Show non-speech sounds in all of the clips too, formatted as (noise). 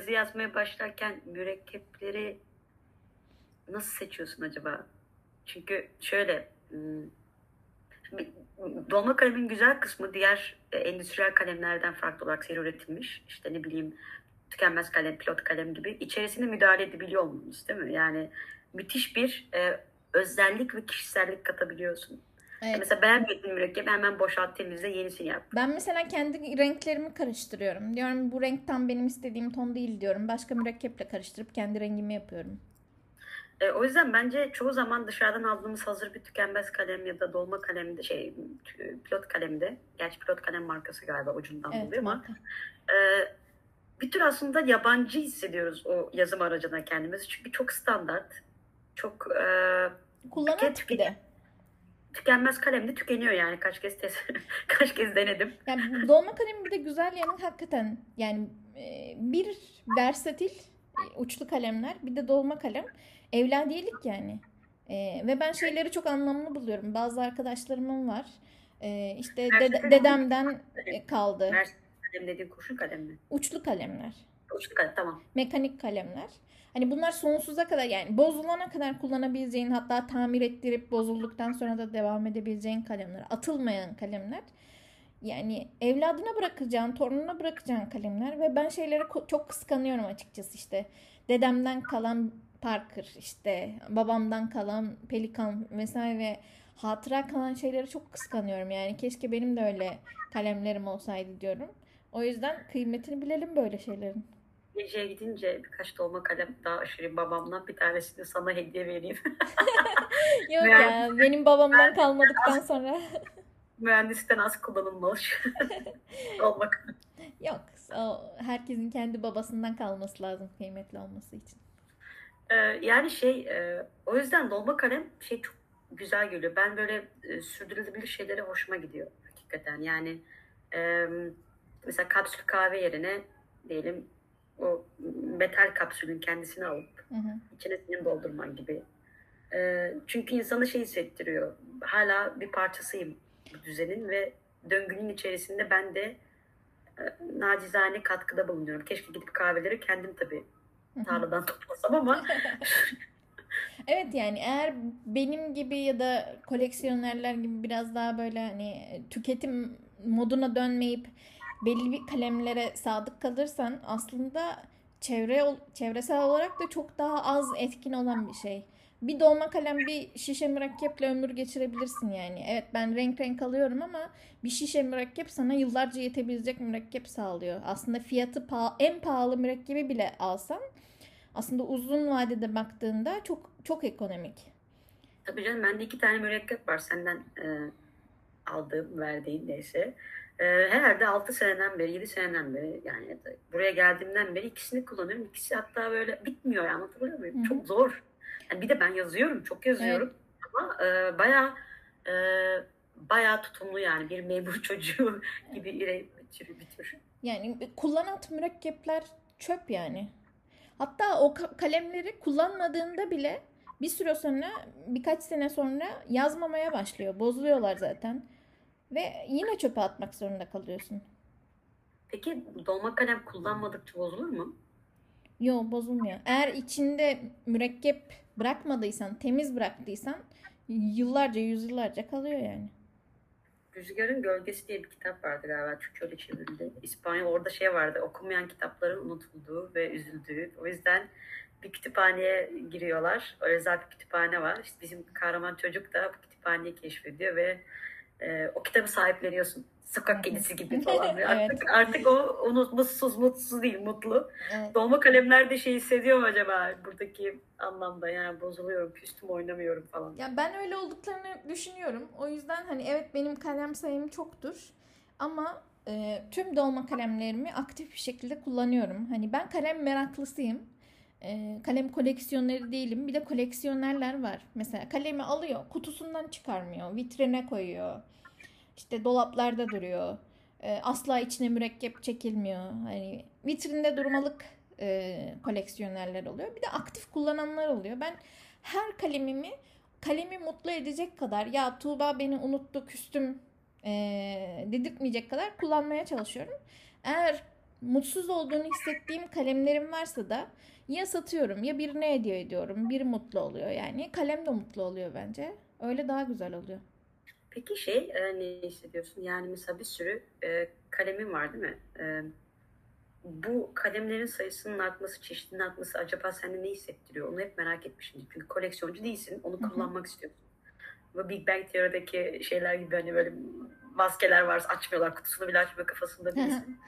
yazı yazmaya başlarken mürekkepleri nasıl seçiyorsun acaba? Çünkü şöyle hmm, dolma kalemin güzel kısmı diğer e, endüstriyel kalemlerden farklı olarak seri üretilmiş. İşte ne bileyim tükenmez kalem, pilot kalem gibi içerisine müdahale edebiliyor olmamız değil mi? Yani müthiş bir e, özellik ve kişisellik katabiliyorsun. Evet. Mesela beğenmediğin mürekkebi hemen boşalt temizle yenisini yap. Ben mesela kendi renklerimi karıştırıyorum. Diyorum bu renk tam benim istediğim ton değil diyorum. Başka mürekkeple karıştırıp kendi rengimi yapıyorum. E, o yüzden bence çoğu zaman dışarıdan aldığımız hazır bir tükenmez kalem ya da dolma kalemde şey pilot kalemde gerçi pilot kalem markası galiba ucundan Evet, buluyor ama e, bir tür aslında yabancı hissediyoruz o yazım aracına kendimizi. Çünkü çok standart, çok e, Kullanat Tüket- bir de. Tükenmez kalem de tükeniyor yani kaç kez test, (laughs) kaç kez denedim. Yani dolma kalemin bir de güzel yanı hakikaten yani e, bir versatil e, uçlu kalemler bir de dolma kalem evladiyelik yani. E, ve ben şeyleri çok anlamlı buluyorum. Bazı arkadaşlarımın var. E, işte dede- dedemden kaldı. Vers kalem dediğin kurşun kalem mi? Uçlu kalemler. Uçlu kalem tamam. mekanik kalemler. Hani bunlar sonsuza kadar yani bozulana kadar kullanabileceğin hatta tamir ettirip bozulduktan sonra da devam edebileceğin kalemler. Atılmayan kalemler. Yani evladına bırakacağın, torununa bırakacağın kalemler ve ben şeyleri ko- çok kıskanıyorum açıkçası işte. Dedemden kalan Parker, işte babamdan kalan Pelikan vesaire hatıra kalan şeyleri çok kıskanıyorum. Yani keşke benim de öyle kalemlerim olsaydı diyorum. O yüzden kıymetini bilelim böyle şeylerin. Geceye gidince birkaç dolma kalem daha aşırı babamdan bir tanesini sana hediye vereyim. (laughs) Yok Ben- ya benim babamdan kalmadıktan sonra Mühendisten az kullanılmış. (laughs) dolma kalem. yok. O herkesin kendi babasından kalması lazım kıymetli olması için. Ee, yani şey e, o yüzden dolma kalem şey çok güzel geliyor. Ben böyle e, sürdürülebilir şeylere hoşuma gidiyor hakikaten. Yani e, mesela kapsül kahve yerine diyelim o metal kapsülün kendisini alıp Hı hı. içine senin doldurman gibi. E, çünkü insanı şey hissettiriyor. Hala bir parçasıyım bu düzenin ve döngünün içerisinde ben de e, nacizane katkıda bulunuyorum. Keşke gidip kahveleri kendim tabii tarladan toplasam ama (laughs) Evet yani eğer benim gibi ya da koleksiyonerler gibi biraz daha böyle hani tüketim moduna dönmeyip belli kalemlere sadık kalırsan aslında çevre çevresel olarak da çok daha az etkin olan bir şey. Bir dolma kalem bir şişe mürekkeple ömür geçirebilirsin yani. Evet ben renk renk alıyorum ama bir şişe mürekkep sana yıllarca yetebilecek mürekkep sağlıyor. Aslında fiyatı paha- en pahalı mürekkebi bile alsan aslında uzun vadede baktığında çok çok ekonomik. tabii canım bende iki tane mürekkep var senden e, aldığım, verdiğin neyse. E, herhalde 6 seneden beri, 7 seneden beri yani buraya geldiğimden beri ikisini kullanıyorum. İkisi hatta böyle bitmiyor anlatabiliyor muyum? Hı hı. Çok zor. Yani bir de ben yazıyorum, çok yazıyorum. Ama e, bayağı e, bayağı tutumlu yani bir memur (laughs) çocuğu gibi bir, bir, tür. Yani kullanat mürekkepler çöp yani. Hatta o ka- kalemleri kullanmadığında bile bir süre sonra birkaç sene sonra yazmamaya başlıyor. Bozuluyorlar zaten. Ve yine çöpe atmak zorunda kalıyorsun. Peki dolma kalem kullanmadıkça bozulur mu? Yo bozulmuyor. Eğer içinde mürekkep bırakmadıysan, temiz bıraktıysan yıllarca, yüzyıllarca kalıyor yani. Rüzgarın Gölgesi diye bir kitap vardı galiba. Türkçe öyle çevrildi. İspanyol orada şey vardı. Okumayan kitapların unutulduğu ve üzüldüğü. O yüzden bir kütüphaneye giriyorlar. Özel bir kütüphane var. İşte bizim kahraman çocuk da bu kütüphaneyi keşfediyor ve e, o kitabı sahipleniyorsun. Sokak kedisi gibi (laughs) falan. Evet. Artık, artık o onu mutsuz mutsuz değil mutlu. Evet. Dolma kalemler de şey hissediyor mu acaba buradaki anlamda yani bozuluyorum, küstüm oynamıyorum falan. Ya ben öyle olduklarını düşünüyorum. O yüzden hani evet benim kalem sayım çoktur. Ama e, tüm dolma kalemlerimi aktif bir şekilde kullanıyorum. Hani ben kalem meraklısıyım. E, kalem koleksiyoneri değilim. Bir de koleksiyonerler var. Mesela kalemi alıyor, kutusundan çıkarmıyor, vitrine koyuyor. İşte dolaplarda duruyor. E, asla içine mürekkep çekilmiyor. Hani vitrinde durmalık e, koleksiyonerler oluyor. Bir de aktif kullananlar oluyor. Ben her kalemimi kalemi mutlu edecek kadar ya Tuğba beni unuttu küstüm e, dedirtmeyecek kadar kullanmaya çalışıyorum. Eğer mutsuz olduğunu hissettiğim kalemlerim varsa da ya satıyorum ya birine hediye ediyorum. Biri mutlu oluyor yani. Kalem de mutlu oluyor bence. Öyle daha güzel oluyor. Peki şey e, ne hissediyorsun? Yani mesela bir sürü e, kalemin var değil mi? E, bu kalemlerin sayısının artması, çeşidinin artması acaba sende ne hissettiriyor? Onu hep merak etmişim. Çünkü koleksiyoncu değilsin. Onu Hı hı. kullanmak istiyorsun. Ve Big Bang Theory'deki şeyler gibi hani böyle maskeler var açmıyorlar kutusunu bile açmıyor kafasında (laughs) değilsin.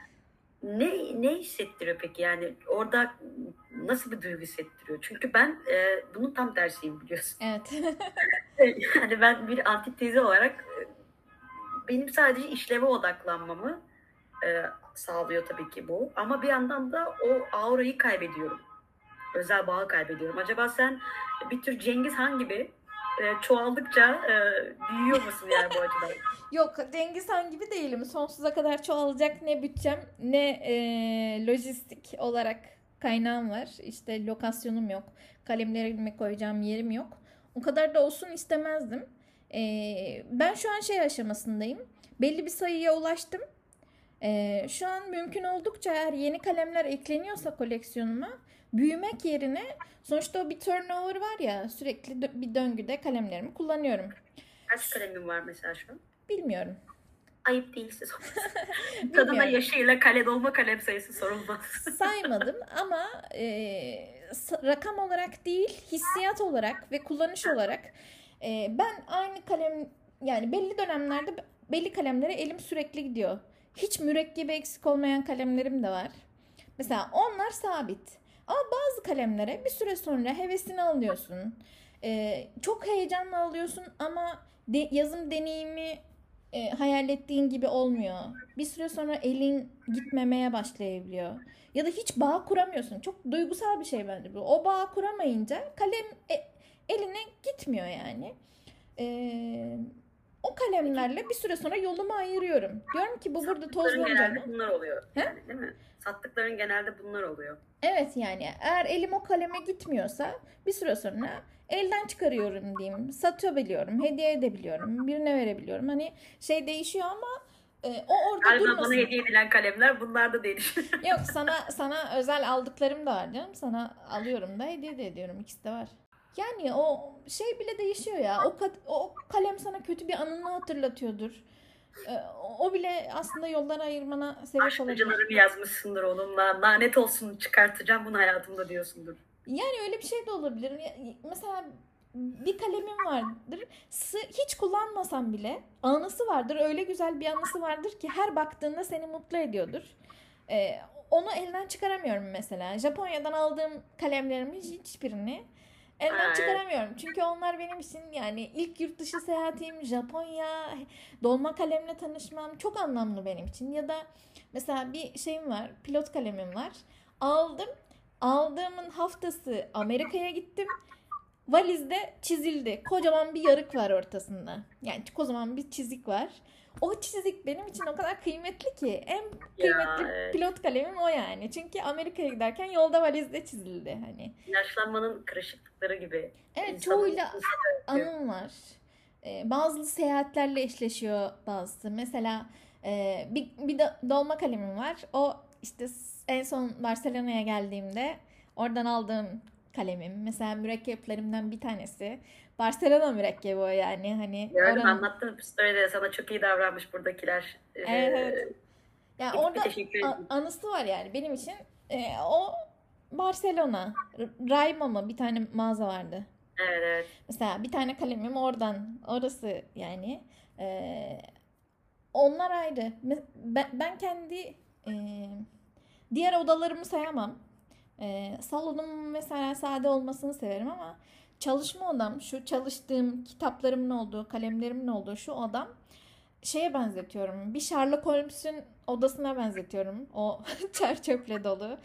Ne, ne hissettiriyor peki yani orada nasıl bir duygu hissettiriyor? Çünkü ben e, bunun tam tersiyim biliyorsun. Evet. (laughs) Yani ben bir antitezi olarak e, benim sadece işleve odaklanmamı e, sağlıyor tabii ki bu. Ama bir yandan da o aurayı kaybediyorum. Özel bağı kaybediyorum. Acaba sen bir tür Cengiz Han gibi e, çoğaldıkça e, büyüyor musun yani bu açıdan? (laughs) Yok Cengiz Han gibi değilim. Sonsuza kadar çoğalacak ne bütçem ne e, lojistik olarak kaynağım var. İşte lokasyonum yok. Kalemlerimi koyacağım yerim yok. O kadar da olsun istemezdim. E, ben şu an şey aşamasındayım. Belli bir sayıya ulaştım. E, şu an mümkün oldukça eğer yeni kalemler ekleniyorsa koleksiyonuma büyümek yerine sonuçta o bir turnover var ya sürekli dö- bir döngüde kalemlerimi kullanıyorum. Kaç kalemin var mesela şu an? Bilmiyorum. Ayıp sorulmaz. Tadına (laughs) Bilmiyorum. yaşıyla kale dolma kalem sayısı sorulmaz. (laughs) saymadım ama e, rakam olarak değil hissiyat olarak ve kullanış olarak e, ben aynı kalem yani belli dönemlerde be- belli kalemlere elim sürekli gidiyor. Hiç mürekkebi eksik olmayan kalemlerim de var. Mesela onlar sabit. Ama bazı kalemlere bir süre sonra hevesini alıyorsun. E, çok heyecanla alıyorsun ama de- yazım deneyimi e, hayal ettiğin gibi olmuyor. Bir süre sonra elin gitmemeye başlayabiliyor. Ya da hiç bağ kuramıyorsun. Çok duygusal bir şey bence bu. O bağ kuramayınca kalem e- eline gitmiyor yani. Ee, o kalemlerle bir süre sonra yolumu ayırıyorum. Diyorum ki bu burada tozlanacak. genelde bunlar oluyor. He? Yani, değil mi? Sattıkların genelde bunlar oluyor. Evet yani eğer elim o kaleme gitmiyorsa bir süre sonra elden çıkarıyorum diyeyim. Satabiliyorum, hediye edebiliyorum, birine verebiliyorum. Hani şey değişiyor ama e, o orada Galiba durmasın. bana hediye edilen kalemler bunlar da değil. Yok sana sana özel aldıklarım da var canım. Sana alıyorum da hediye de ediyorum. İkisi de var. Yani o şey bile değişiyor ya. O, kat- o kalem sana kötü bir anını hatırlatıyordur. Ee, o bile aslında yoldan ayırmana sebep olabilir. acılarımı yazmışsındır onunla. Lanet olsun çıkartacağım bunu hayatımda diyorsundur. Yani öyle bir şey de olabilir. Mesela bir kalemim vardır. Hiç kullanmasam bile anısı vardır. Öyle güzel bir anısı vardır ki her baktığında seni mutlu ediyordur. Ee, onu elden çıkaramıyorum mesela. Japonya'dan aldığım kalemlerimin hiçbirini elden Ha, evet. çıkaramıyorum. Çünkü onlar benim için yani ilk yurt dışı seyahatim, Japonya, dolma kalemle tanışmam çok anlamlı benim için. Ya da mesela bir şeyim var, pilot kalemim var. Aldım. Aldığımın haftası Amerika'ya gittim. Valizde çizildi. Kocaman bir yarık var ortasında. Yani kocaman bir çizik var. O çizik benim için o kadar kıymetli ki. En kıymetli evet. pilot kalemim o yani. Çünkü Amerika'ya giderken yolda valizde çizildi hani. Yaşlanmanın kırışıklıkları gibi. Evet İnsanın- çoğuyla anım var. Ee, bazı seyahatlerle eşleşiyor bazısı. Mesela e, bir, bir de dolma kalemim var. O işte en son Barcelona'ya geldiğimde oradan aldığım kalemim. Mesela mürekkeplerimden bir tanesi. Barcelona mürekkebi o yani. Hani Gördüm oranın- anlattın story'de sana çok iyi davranmış buradakiler. Ee, Evet, evet. Yani gidip orada anısı var yani benim için. E, o Barcelona. Raima mı bir tane mağaza vardı. Evet evet. Mesela bir tane kalemim oradan. Orası yani. Ee, onlar ayrı. Ben, ben kendi e, diğer odalarımı sayamam. E, salonum mesela sade olmasını severim ama çalışma odam, şu çalıştığım kitaplarımın olduğu, kalemlerimin olduğu şu odam şeye benzetiyorum. Bir Sherlock Holmes'un odasına benzetiyorum. O (laughs) çer çöple dolu.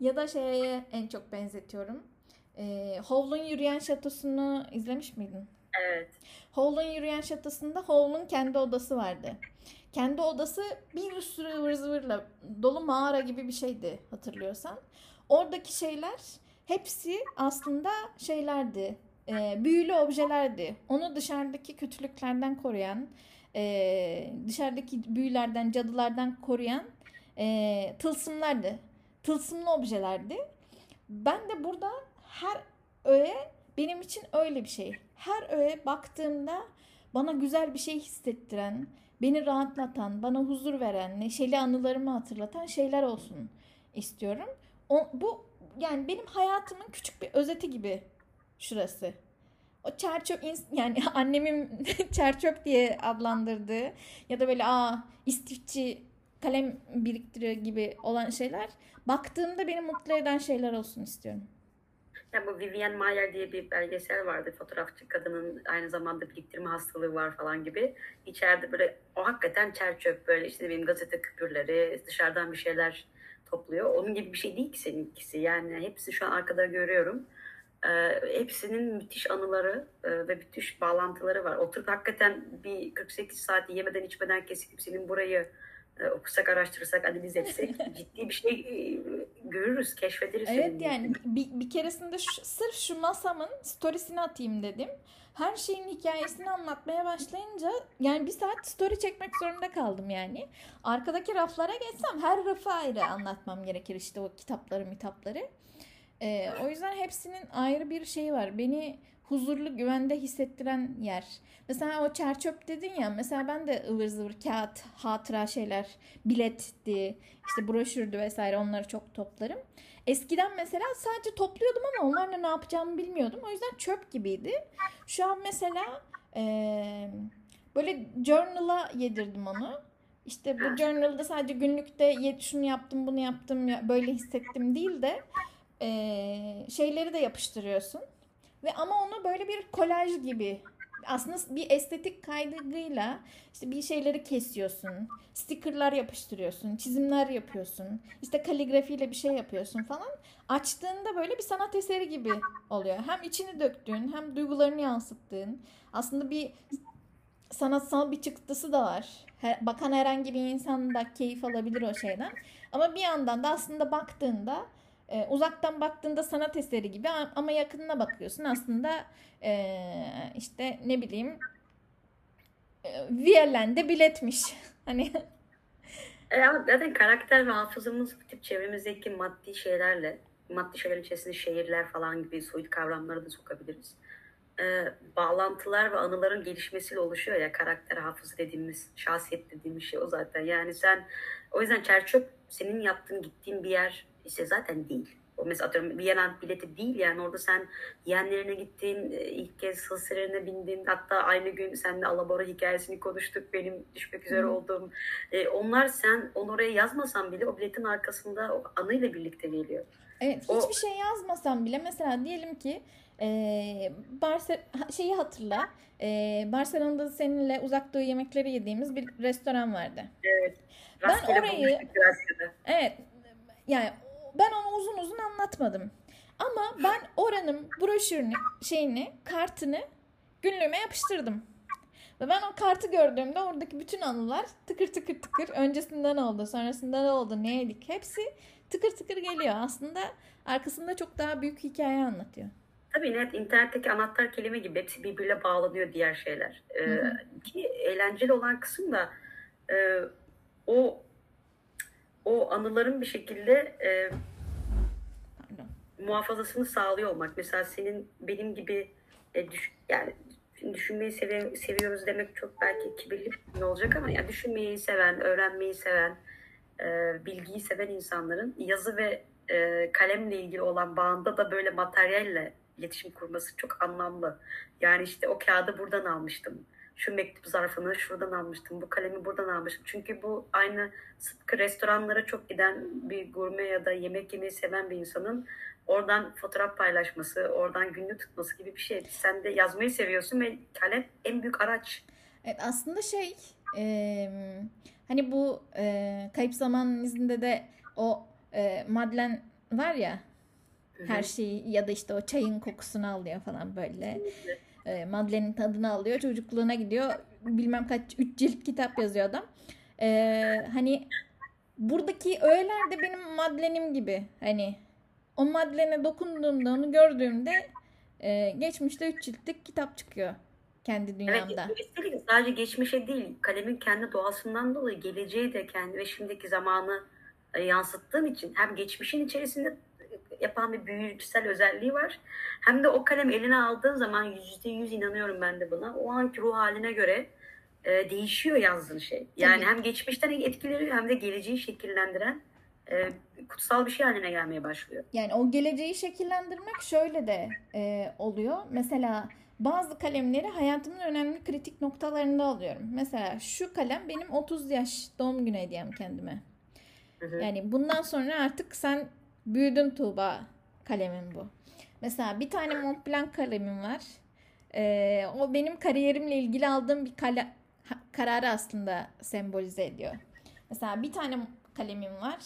Ya da şeye en çok benzetiyorum. Ee, Howl'un Yürüyen Şatosu'nu izlemiş miydin? Evet. Howl'un Yürüyen Şatosu'nda Howl'un kendi odası vardı. Kendi odası bir sürü ıvır zıvırla dolu mağara gibi bir şeydi hatırlıyorsan. Oradaki şeyler hepsi aslında şeylerdi. e, büyülü objelerdi. Onu dışarıdaki kötülüklerden koruyan, e, dışarıdaki büyülerden, cadılardan koruyan e, tılsımlardı. Tılsımlı objelerdi. Ben de burada her öğe benim için öyle bir şey. Her öğe baktığımda bana güzel bir şey hissettiren, beni rahatlatan, bana huzur veren, neşeli anılarımı hatırlatan şeyler olsun istiyorum. O, bu yani benim hayatımın küçük bir özeti gibi şurası. O çerçöp yani (laughs) annemin (laughs) çerçöp diye adlandırdığı ya da böyle aa istifçi kalem biriktiriyor gibi olan şeyler baktığımda beni mutlu eden şeyler olsun istiyorum. Ya bu Vivienne Mayer diye bir belgesel vardı. Fotoğrafçı kadının aynı zamanda biriktirme hastalığı var falan gibi. İçeride böyle o hakikaten çerçöp böyle işte benim gazete küpürleri dışarıdan bir şeyler topluyor. Onun gibi bir şey değil ki seninkisi. Yani hepsi şu an arkada görüyorum. Ee, hepsinin müthiş anıları e, ve müthiş bağlantıları var. Oturup hakikaten bir 48 saat yemeden içmeden kesip senin burayı e, okusak, araştırırsak, analiz etsek (laughs) ciddi bir şey e, görürüz, keşfederiz. Evet yani bir, bir keresinde şu, sırf şu masamın storiesini atayım dedim. Her şeyin hikayesini anlatmaya başlayınca yani bir saat story çekmek zorunda kaldım yani. Arkadaki raflara geçsem her rafı ayrı anlatmam gerekir işte o kitapları mitapları. Ee, o yüzden hepsinin ayrı bir şeyi var. Beni huzurlu, güvende hissettiren yer. Mesela o çerçöp dedin ya. Mesela ben de ıvır zıvır kağıt, hatıra şeyler, biletti, işte broşürdü vesaire onları çok toplarım. Eskiden mesela sadece topluyordum ama onlarla ne yapacağımı bilmiyordum. O yüzden çöp gibiydi. Şu an mesela ee, böyle journal'a yedirdim onu. İşte bu journal'da sadece günlükte şunu yaptım, bunu yaptım, böyle hissettim değil de e, şeyleri de yapıştırıyorsun. Ve ama onu böyle bir kolaj gibi aslında bir estetik kaygıyla işte bir şeyleri kesiyorsun. Stickerlar yapıştırıyorsun. Çizimler yapıyorsun. işte kaligrafiyle bir şey yapıyorsun falan. Açtığında böyle bir sanat eseri gibi oluyor. Hem içini döktüğün hem duygularını yansıttığın. Aslında bir sanatsal bir çıktısı da var. Bakan herhangi bir insan da keyif alabilir o şeyden. Ama bir yandan da aslında baktığında e, uzaktan baktığında sanat eseri gibi ama yakınına bakıyorsun aslında e, işte ne bileyim e, Viyerlen'de biletmiş. (laughs) hani e, zaten karakter ve hafızamız bu tip çevremizdeki maddi şeylerle maddi şeylerin içerisinde şehirler falan gibi soyut kavramları da sokabiliriz. E, bağlantılar ve anıların gelişmesiyle oluşuyor ya karakter hafızı dediğimiz, şahsiyet dediğimiz şey o zaten. Yani sen o yüzden çerçöp senin yaptığın gittiğin bir yer işte zaten değil. O mesela atıyorum Viyana bileti değil yani orada sen yeğenlerine gittin, e, ilk kez sasirene bindin. Hatta aynı gün seninle Alabora hikayesini konuştuk. Benim düşmek üzere olduğum. E, onlar sen onu oraya yazmasan bile o biletin arkasında o anıyla birlikte geliyor. Evet hiçbir o... şey yazmasam bile mesela diyelim ki e, Barse şeyi hatırla. E, Barcelona'da seninle uzak doğu yemekleri yediğimiz bir restoran vardı. Evet. ben orayı Evet. Yani ben onu uzun uzun anlatmadım. Ama ben oranın broşürünü, şeyini, kartını günlüğüme yapıştırdım. Ve ben o kartı gördüğümde oradaki bütün anılar tıkır tıkır tıkır öncesinden oldu, sonrasında ne oldu, ne yedik hepsi tıkır tıkır geliyor. Aslında arkasında çok daha büyük hikaye anlatıyor. Tabii net internetteki anahtar kelime gibi hepsi birbirine bağlanıyor diğer şeyler. Ee, ki eğlenceli olan kısım da e, o o anıların bir şekilde e, muhafazasını sağlıyor olmak. Mesela senin benim gibi e, düş, yani düşünmeyi sevi seviyoruz demek çok belki kibirli ne olacak ama yani düşünmeyi seven, öğrenmeyi seven, e, bilgiyi seven insanların yazı ve e, kalemle ilgili olan bağında da böyle materyalle iletişim kurması çok anlamlı. Yani işte o kağıdı buradan almıştım şu mektup zarfını şuradan almıştım, bu kalemi buradan almıştım. Çünkü bu aynı sıkı restoranlara çok giden bir gurme ya da yemek yemeyi seven bir insanın oradan fotoğraf paylaşması, oradan günlük tutması gibi bir şey. Sen de yazmayı seviyorsun ve kalem en büyük araç. Evet aslında şey e, hani bu e, kayıp zamanın izinde de o e, Madlen var ya her şeyi ya da işte o çayın kokusunu alıyor falan böyle. Evet e, Madeleine'in tadını alıyor. Çocukluğuna gidiyor. Bilmem kaç üç cilt kitap yazıyor adam. E, hani buradaki öğeler de benim Madeleine'im gibi. Hani o Madeleine'e dokunduğumda onu gördüğümde e, geçmişte üç ciltlik kitap çıkıyor kendi dünyamda. Evet, sadece geçmişe değil, kalemin kendi doğasından dolayı geleceği de kendi ve şimdiki zamanı e, yansıttığım için hem geçmişin içerisinde yapan bir büyücüsel özelliği var. Hem de o kalem eline aldığın zaman yüzde yüz inanıyorum ben de buna. O anki ruh haline göre e, değişiyor yazdığın şey. Yani Tabii. hem geçmişten etkileri hem de geleceği şekillendiren e, kutsal bir şey haline gelmeye başlıyor. Yani o geleceği şekillendirmek şöyle de e, oluyor. Mesela bazı kalemleri hayatımın önemli kritik noktalarında alıyorum. Mesela şu kalem benim 30 yaş doğum günü hediyem kendime. Hı hı. Yani bundan sonra artık sen büyüdün Tuğba kalemin bu. Mesela bir tane Montblanc kalemim var. Ee, o benim kariyerimle ilgili aldığım bir kale, kararı aslında sembolize ediyor. Mesela bir tane kalemim var.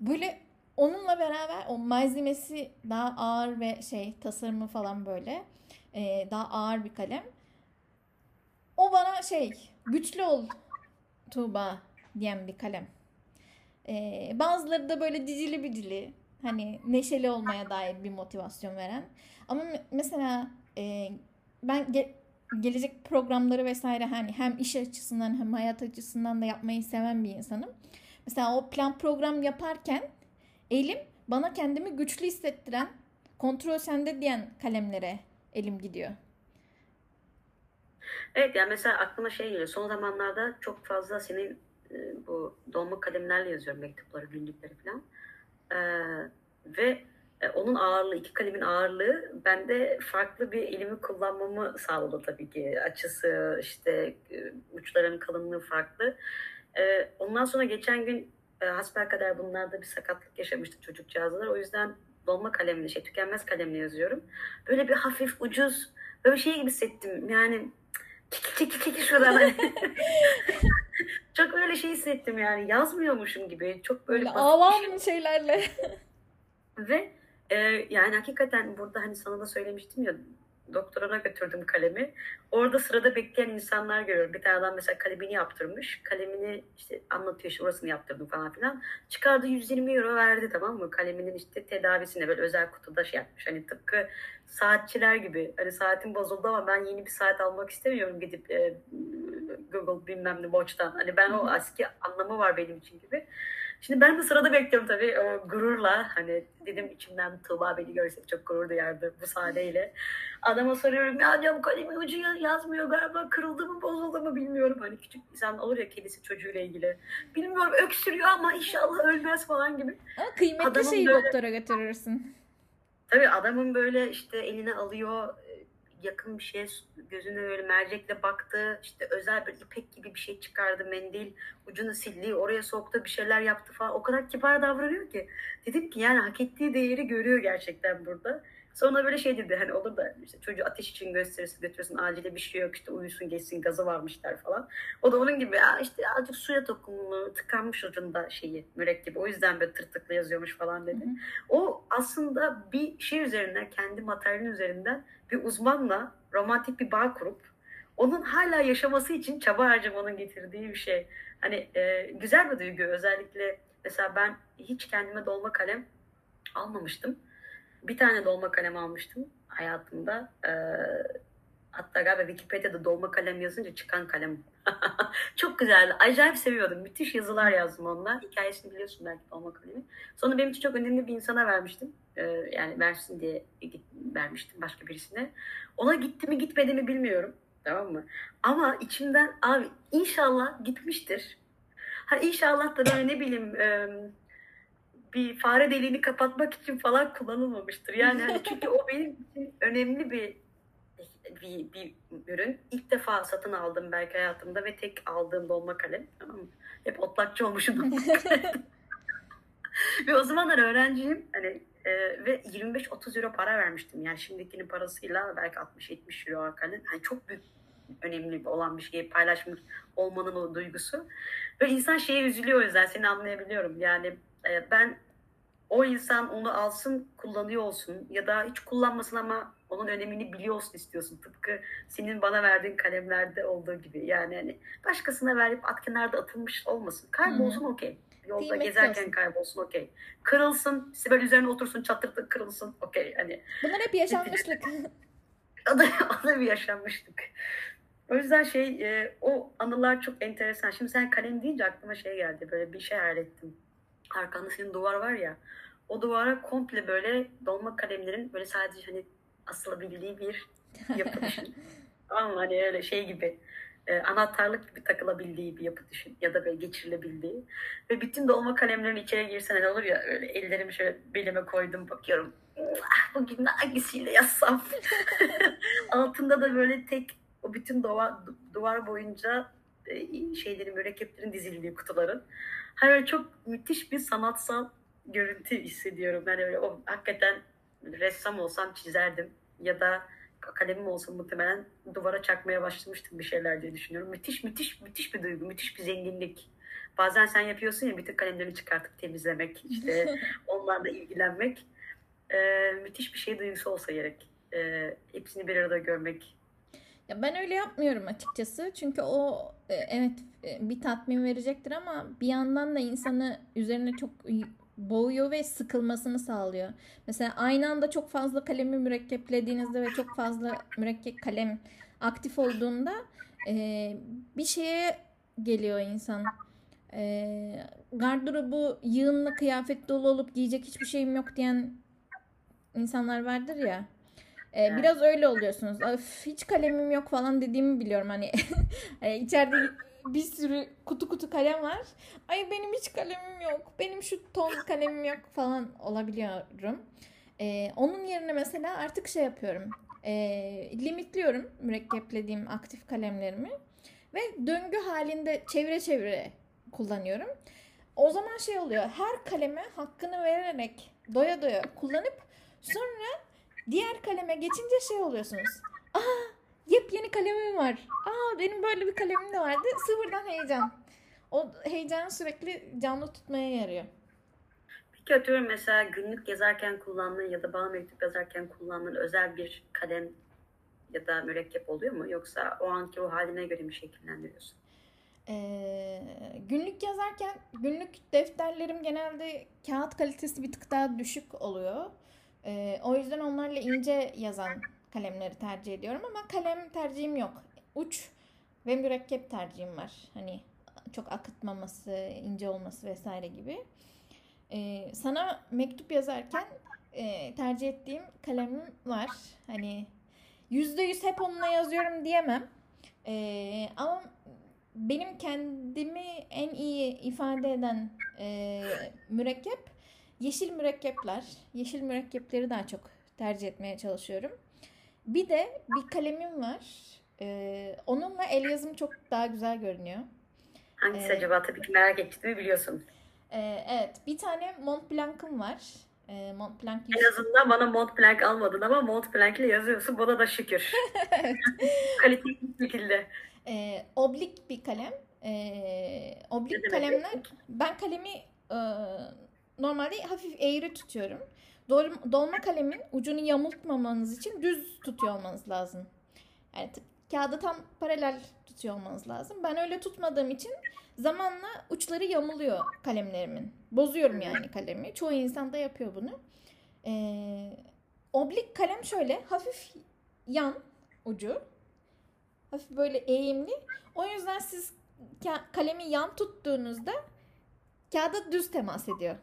Böyle onunla beraber o malzemesi daha ağır ve şey tasarımı falan böyle ee, daha ağır bir kalem. O bana şey güçlü ol Tuğba diyen bir kalem. Ee, bazıları da böyle dizili bir dili hani neşeli olmaya dair bir motivasyon veren. Ama me- mesela e, ben ge- gelecek programları vesaire hani hem iş açısından hem hayat açısından da yapmayı seven bir insanım. Mesela o plan program yaparken elim bana kendimi güçlü hissettiren, kontrol sende diyen kalemlere elim gidiyor. Evet yani mesela aklıma şey geliyor. Son zamanlarda çok fazla senin e, bu dolma kalemlerle yazıyorum mektupları, günlükleri falan. E, ve e, onun ağırlığı, iki kalemin ağırlığı bende farklı bir elimi kullanmamı sağladı tabii ki. Açısı, işte e, uçların kalınlığı farklı. E, ondan sonra geçen gün e, hasbelkader bunlarda bir sakatlık yaşamıştı çocukcağızlar. O yüzden dolma kalemle, şey tükenmez kalemle yazıyorum. Böyle bir hafif, ucuz, böyle şey gibi hissettim. Yani çekil çekil çekil şuradan. (laughs) (laughs) Çok öyle şey hissettim yani yazmıyormuşum gibi. Çok böyle Böyle şey. avam şeylerle. (laughs) Ve e, yani hakikaten burada hani sana da söylemiştim ya doktorana götürdüm kalemi. Orada sırada bekleyen insanlar görüyorum. Bir tane adam mesela kalemini yaptırmış. Kalemini işte anlatıyor işte orasını yaptırdım falan filan. Çıkardı 120 euro verdi tamam mı? Kaleminin işte tedavisine böyle özel kutuda şey yapmış. Hani tıpkı saatçiler gibi. Hani saatim bozuldu ama ben yeni bir saat almak istemiyorum gidip e, Google bilmem ne Watch'tan. Hani ben o eski anlamı var benim için gibi. Şimdi ben de sırada bekliyorum tabii o gururla. Hani dedim içimden Tuğba beni görse çok gurur duyardı bu sahneyle. Adama soruyorum ya diyorum kalemin ucu ya- yazmıyor galiba kırıldı mı bozuldu mu bilmiyorum. Hani küçük insan olur ya kedisi çocuğuyla ilgili. Bilmiyorum öksürüyor ama inşallah ölmez falan gibi. Ama kıymetli Adamın şeyi böyle- doktora götürürsün. Tabii adamın böyle işte eline alıyor yakın bir şeye gözüne böyle mercekle baktı işte özel bir ipek gibi bir şey çıkardı mendil ucunu sildi oraya soktu bir şeyler yaptı falan. O kadar kibar davranıyor ki. Dedim ki yani hak ettiği değeri görüyor gerçekten burada sonra böyle şey dedi hani olur da işte çocuğu ateş için gösterirsin götürürsün acile bir şey yok işte uyusun geçsin gazı varmışlar falan o da onun gibi ya işte azıcık suya dokunulu tıkanmış ucunda şeyi mürekkebi o yüzden böyle tırtıklı yazıyormuş falan dedi. Hı hı. O aslında bir şey üzerinden, kendi materyalin üzerinden bir uzmanla romantik bir bağ kurup onun hala yaşaması için çaba harcamanın getirdiği bir şey. Hani e, güzel bir duygu. Özellikle mesela ben hiç kendime dolma kalem almamıştım. Bir tane dolma kalem almıştım hayatımda. E, hatta galiba Wikipedia'da dolma kalem yazınca çıkan kalem. (laughs) Çok güzeldi. Acayip seviyordum. Müthiş yazılar yazdım onunla. Hikayesini biliyorsun belki dolma kalemi. Sonra benim için çok önemli bir insana vermiştim. Ee, yani versin diye vermiştim başka birisine. Ona gitti mi gitmedi mi bilmiyorum. Tamam mı? Ama içimden abi inşallah gitmiştir. Ha inşallah da böyle ne bileyim bir fare deliğini kapatmak için falan kullanılmamıştır. Yani hani çünkü o benim için önemli bir bir, bir ürün. İlk defa satın aldım belki hayatımda ve tek aldığım dolma kalem. Hep otlakçı olmuşum. (laughs) ve o zamanlar öğrenciyim. Hani e, ve 25-30 euro para vermiştim. Yani şimdikinin parasıyla belki 60-70 euro kalem. Hani çok büyük önemli olan bir şeyi paylaşmış olmanın o duygusu. Ve insan şeye üzülüyor o yüzden seni anlayabiliyorum. Yani e, ben o insan onu alsın kullanıyor olsun ya da hiç kullanmasın ama onun önemini biliyor olsun istiyorsun. Tıpkı senin bana verdiğin kalemlerde olduğu gibi. Yani hani başkasına verip at kenarda atılmış olmasın. Kaybolsun okey. Yolda Kıymetli gezerken olsun. kaybolsun okey. Kırılsın, Sibel üzerine otursun çatırtı kırılsın okey. Hani Bunlar hep yaşanmışlık. o da, o da bir yaşanmışlık. O yüzden şey e, o anılar çok enteresan. Şimdi sen kalem deyince aklıma şey geldi. Böyle bir şey hayal ettim. Arkanda senin duvar var ya o duvara komple böyle dolma kalemlerin böyle sadece hani asılabildiği bir yapı düşün. (laughs) mı? Hani öyle şey gibi e, anahtarlık gibi takılabildiği bir yapı düşün. Ya da böyle geçirilebildiği. Ve bütün dolma kalemlerin içeri girsen ne olur ya öyle ellerimi şöyle belime koydum bakıyorum. Bugün hangisiyle yazsam? (laughs) Altında da böyle tek o bütün duvar, duvar boyunca e, şeylerin mürekkeplerin dizildiği kutuların. Hani çok müthiş bir sanatsal görüntü hissediyorum. Yani öyle o hakikaten ressam olsam çizerdim ya da kalemim olsa muhtemelen duvara çakmaya başlamıştım bir şeyler diye düşünüyorum. Müthiş müthiş müthiş bir duygu, müthiş bir zenginlik. Bazen sen yapıyorsun ya bütün kalemlerini çıkartıp temizlemek, işte (laughs) onlarla ilgilenmek. Ee, müthiş bir şey duygusu olsa gerek. Ee, hepsini bir arada görmek. Ya ben öyle yapmıyorum açıkçası. Çünkü o e, evet e, bir tatmin verecektir ama bir yandan da insanı üzerine çok boğuyor ve sıkılmasını sağlıyor. Mesela aynı anda çok fazla kalemi mürekkeplediğinizde ve çok fazla mürekkep kalem aktif olduğunda e, bir şeye geliyor insan. E, gardırobu yığınla kıyafet dolu olup giyecek hiçbir şeyim yok diyen insanlar vardır ya. E, biraz öyle oluyorsunuz. Öf, hiç kalemim yok falan dediğimi biliyorum. Hani (laughs) e, içeride bir sürü kutu kutu kalem var. Ay benim hiç kalemim yok. Benim şu ton kalemim yok falan olabiliyorum. Ee, onun yerine mesela artık şey yapıyorum. E, limitliyorum mürekkeplediğim aktif kalemlerimi. Ve döngü halinde çevre çevre kullanıyorum. O zaman şey oluyor. Her kaleme hakkını vererek doya doya kullanıp sonra diğer kaleme geçince şey oluyorsunuz. Aa yepyeni kalemim var. Aa benim böyle bir kalemim de vardı. Sıfırdan heyecan. O heyecanı sürekli canlı tutmaya yarıyor. Peki atıyorum mesela günlük yazarken kullandığın ya da bana mektup yazarken kullandığın özel bir kalem ya da mürekkep oluyor mu? Yoksa o anki o haline göre mi şekillendiriyorsun? Ee, günlük yazarken günlük defterlerim genelde kağıt kalitesi bir tık daha düşük oluyor. Ee, o yüzden onlarla ince yazan kalemleri tercih ediyorum ama kalem tercihim yok. Uç ve mürekkep tercihim var. Hani çok akıtmaması, ince olması vesaire gibi. Ee, sana mektup yazarken e, tercih ettiğim kalemim var. Hani yüzde yüz hep onunla yazıyorum diyemem. Ee, ama benim kendimi en iyi ifade eden e, mürekkep yeşil mürekkepler. Yeşil mürekkepleri daha çok tercih etmeye çalışıyorum. Bir de bir kalemim var. Ee, onunla el yazım çok daha güzel görünüyor. Hangisi ee, acaba? Tabii ki merak ettiğimi biliyorsun. E, evet. Bir tane Mont Blanc'ım var. E, Mont Blanc En azından bana Mont Blanc almadın ama Mont Blanc ile yazıyorsun. Buna da şükür. (laughs) evet. Kaliteli bir şekilde. E, oblik bir kalem. E, oblik kalemler. Ben kalemi e, normalde hafif eğri tutuyorum. Dolma kalemin ucunu yamultmamanız için düz tutuyor olmanız lazım. Yani kağıda tam paralel tutuyor olmanız lazım. Ben öyle tutmadığım için zamanla uçları yamuluyor kalemlerimin. Bozuyorum yani kalemi. Çoğu insan da yapıyor bunu. Ee, oblik kalem şöyle hafif yan ucu. Hafif böyle eğimli. O yüzden siz kalemi yan tuttuğunuzda kağıda düz temas ediyor.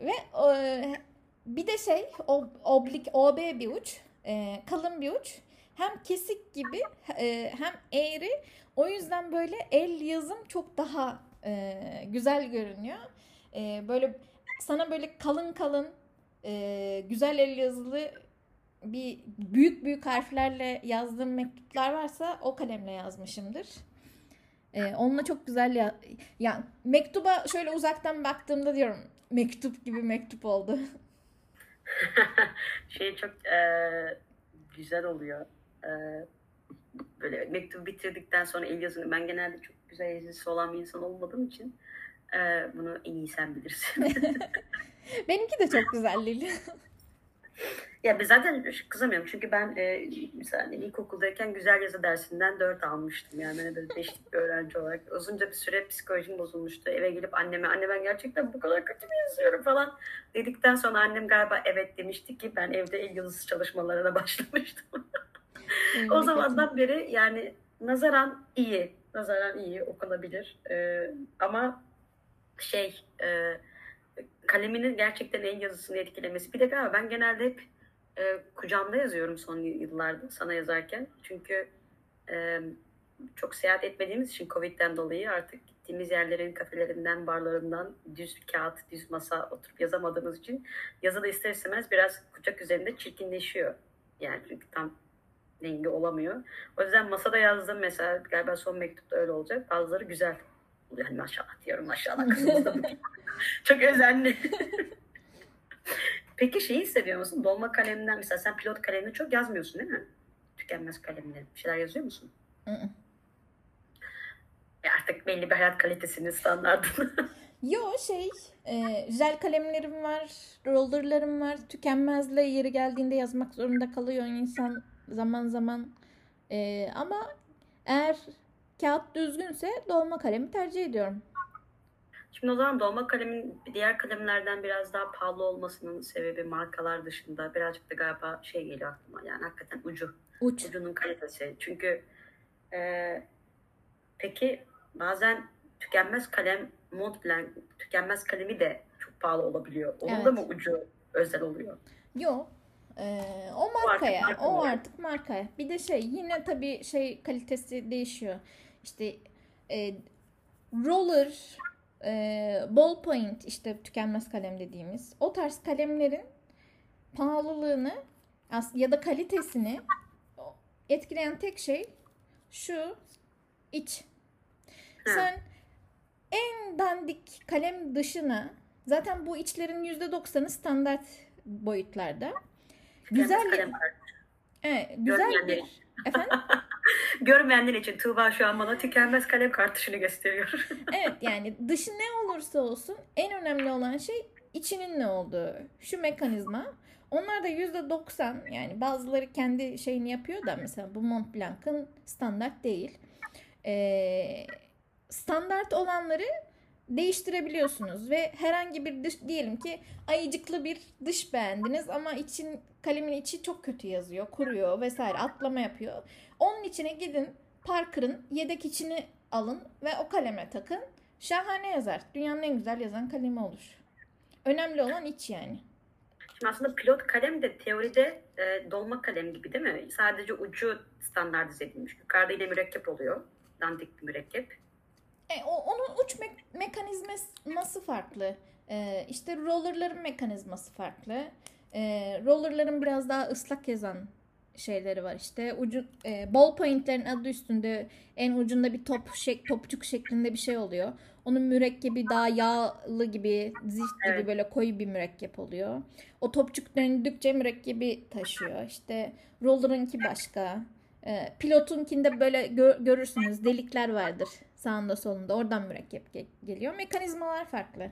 (laughs) Ve e, bir de şey oblik OB bir uç, e, kalın bir uç. Hem kesik gibi e, hem eğri. O yüzden böyle el yazım çok daha e, güzel görünüyor. E, böyle sana böyle kalın kalın e, güzel el yazılı bir büyük büyük harflerle yazdığım mektuplar varsa o kalemle yazmışımdır. Ee, onunla çok güzel ya yani mektuba şöyle uzaktan baktığımda diyorum mektup gibi mektup oldu. (laughs) şey çok e, güzel oluyor. E, böyle mektubu bitirdikten sonra el yazını ben genelde çok güzel yazısı olan bir insan olmadığım için e, bunu en iyi sen bilirsin. (laughs) Benimki de çok güzel Lili. (laughs) Ya ben zaten kızamıyorum çünkü ben e, mesela hani ilkokuldayken güzel yazı dersinden dört almıştım. Yani ben de beşlik bir öğrenci olarak. Uzunca bir süre psikolojim bozulmuştu. Eve gelip anneme anne ben gerçekten bu kadar kötü mü yazıyorum falan dedikten sonra annem galiba evet demişti ki ben evde el yazısı çalışmalarına (laughs) başlamıştım. o zamandan beri yani nazaran iyi. Nazaran iyi okunabilir. Ee, ama şey e, kaleminin gerçekten en yazısını etkilemesi. Bir de galiba ben genelde hep e, kucağımda yazıyorum son yıllarda sana yazarken. Çünkü e, çok seyahat etmediğimiz için Covid'den dolayı artık gittiğimiz yerlerin kafelerinden, barlarından düz kağıt, düz masa oturup yazamadığımız için yazı da ister istemez biraz kucak üzerinde çirkinleşiyor. Yani çünkü tam rengi olamıyor. O yüzden masada yazdığım mesela galiba son mektupta öyle olacak. Bazıları güzel. Yani maşallah diyorum maşallah kızımız da bu. Çok özenli. (laughs) Peki şeyi seviyor musun? Dolma kalemden mesela sen pilot kalemle çok yazmıyorsun değil mi? Tükenmez kalemle. Bir şeyler yazıyor musun? Hı. Ya artık belli bir hayat kalitesinin standartını. (laughs) Yo şey e, jel kalemlerim var, rollerlarım var. Tükenmezle yeri geldiğinde yazmak zorunda kalıyor insan zaman zaman. E, ama eğer kağıt düzgünse dolma kalemi tercih ediyorum. Şimdi o zaman dolma kalemin diğer kalemlerden biraz daha pahalı olmasının sebebi markalar dışında birazcık da galiba şey geliyor aklıma. Yani hakikaten ucu. Uç. Ucunun kalitesi. Çünkü e, peki bazen tükenmez kalem Montblanc tükenmez kalemi de çok pahalı olabiliyor. Onun da Evet. mı ucu özel oluyor? Yo. e, o artık markaya, marka o artık markaya. Bir de şey yine tabii şey kalitesi değişiyor. İşte e, roller, e, ballpoint işte tükenmez kalem dediğimiz o tarz kalemlerin pahalılığını ya da kalitesini etkileyen tek şey şu iç. Sen en dandik kalem dışına zaten bu içlerin %90'ı standart boyutlarda. Güzel var. Evet, güzel bir efendim (laughs) (laughs) Görmeyenler için Tuğba şu an bana tükenmez kalem kartuşunu gösteriyor. (laughs) evet yani dışı ne olursa olsun en önemli olan şey içinin ne olduğu. Şu mekanizma. Onlar da %90 yani bazıları kendi şeyini yapıyor da mesela bu Mont Blanc'ın standart değil. Ee, standart olanları değiştirebiliyorsunuz ve herhangi bir dış diyelim ki ayıcıklı bir dış beğendiniz ama için kalemin içi çok kötü yazıyor, kuruyor vesaire atlama yapıyor. Onun içine gidin Parker'ın yedek içini alın ve o kaleme takın. Şahane yazar. Dünyanın en güzel yazan kalemi olur. Önemli olan iç yani. Şimdi aslında pilot kalem de teoride e, dolma kalem gibi değil mi? Sadece ucu standartize edilmiş. Yukarıda yine mürekkep oluyor. Dandik bir mürekkep. E, o, onun uç me- mekanizması farklı. E, işte rollerların mekanizması farklı. E, rollerların biraz daha ıslak yazan şeyleri var işte. Ucu e, ballpoint'lerin adı üstünde en ucunda bir top şek topçuk şeklinde bir şey oluyor. Onun mürekkebi daha yağlı gibi, zift gibi Evet. böyle koyu bir mürekkep oluyor. O topçuk döndükçe mürekkebi taşıyor. İşte roller'ınki başka. E, pilotunkinde böyle gö- görürsünüz delikler vardır sağında solunda. Oradan mürekkep ge- geliyor. Mekanizmalar farklı.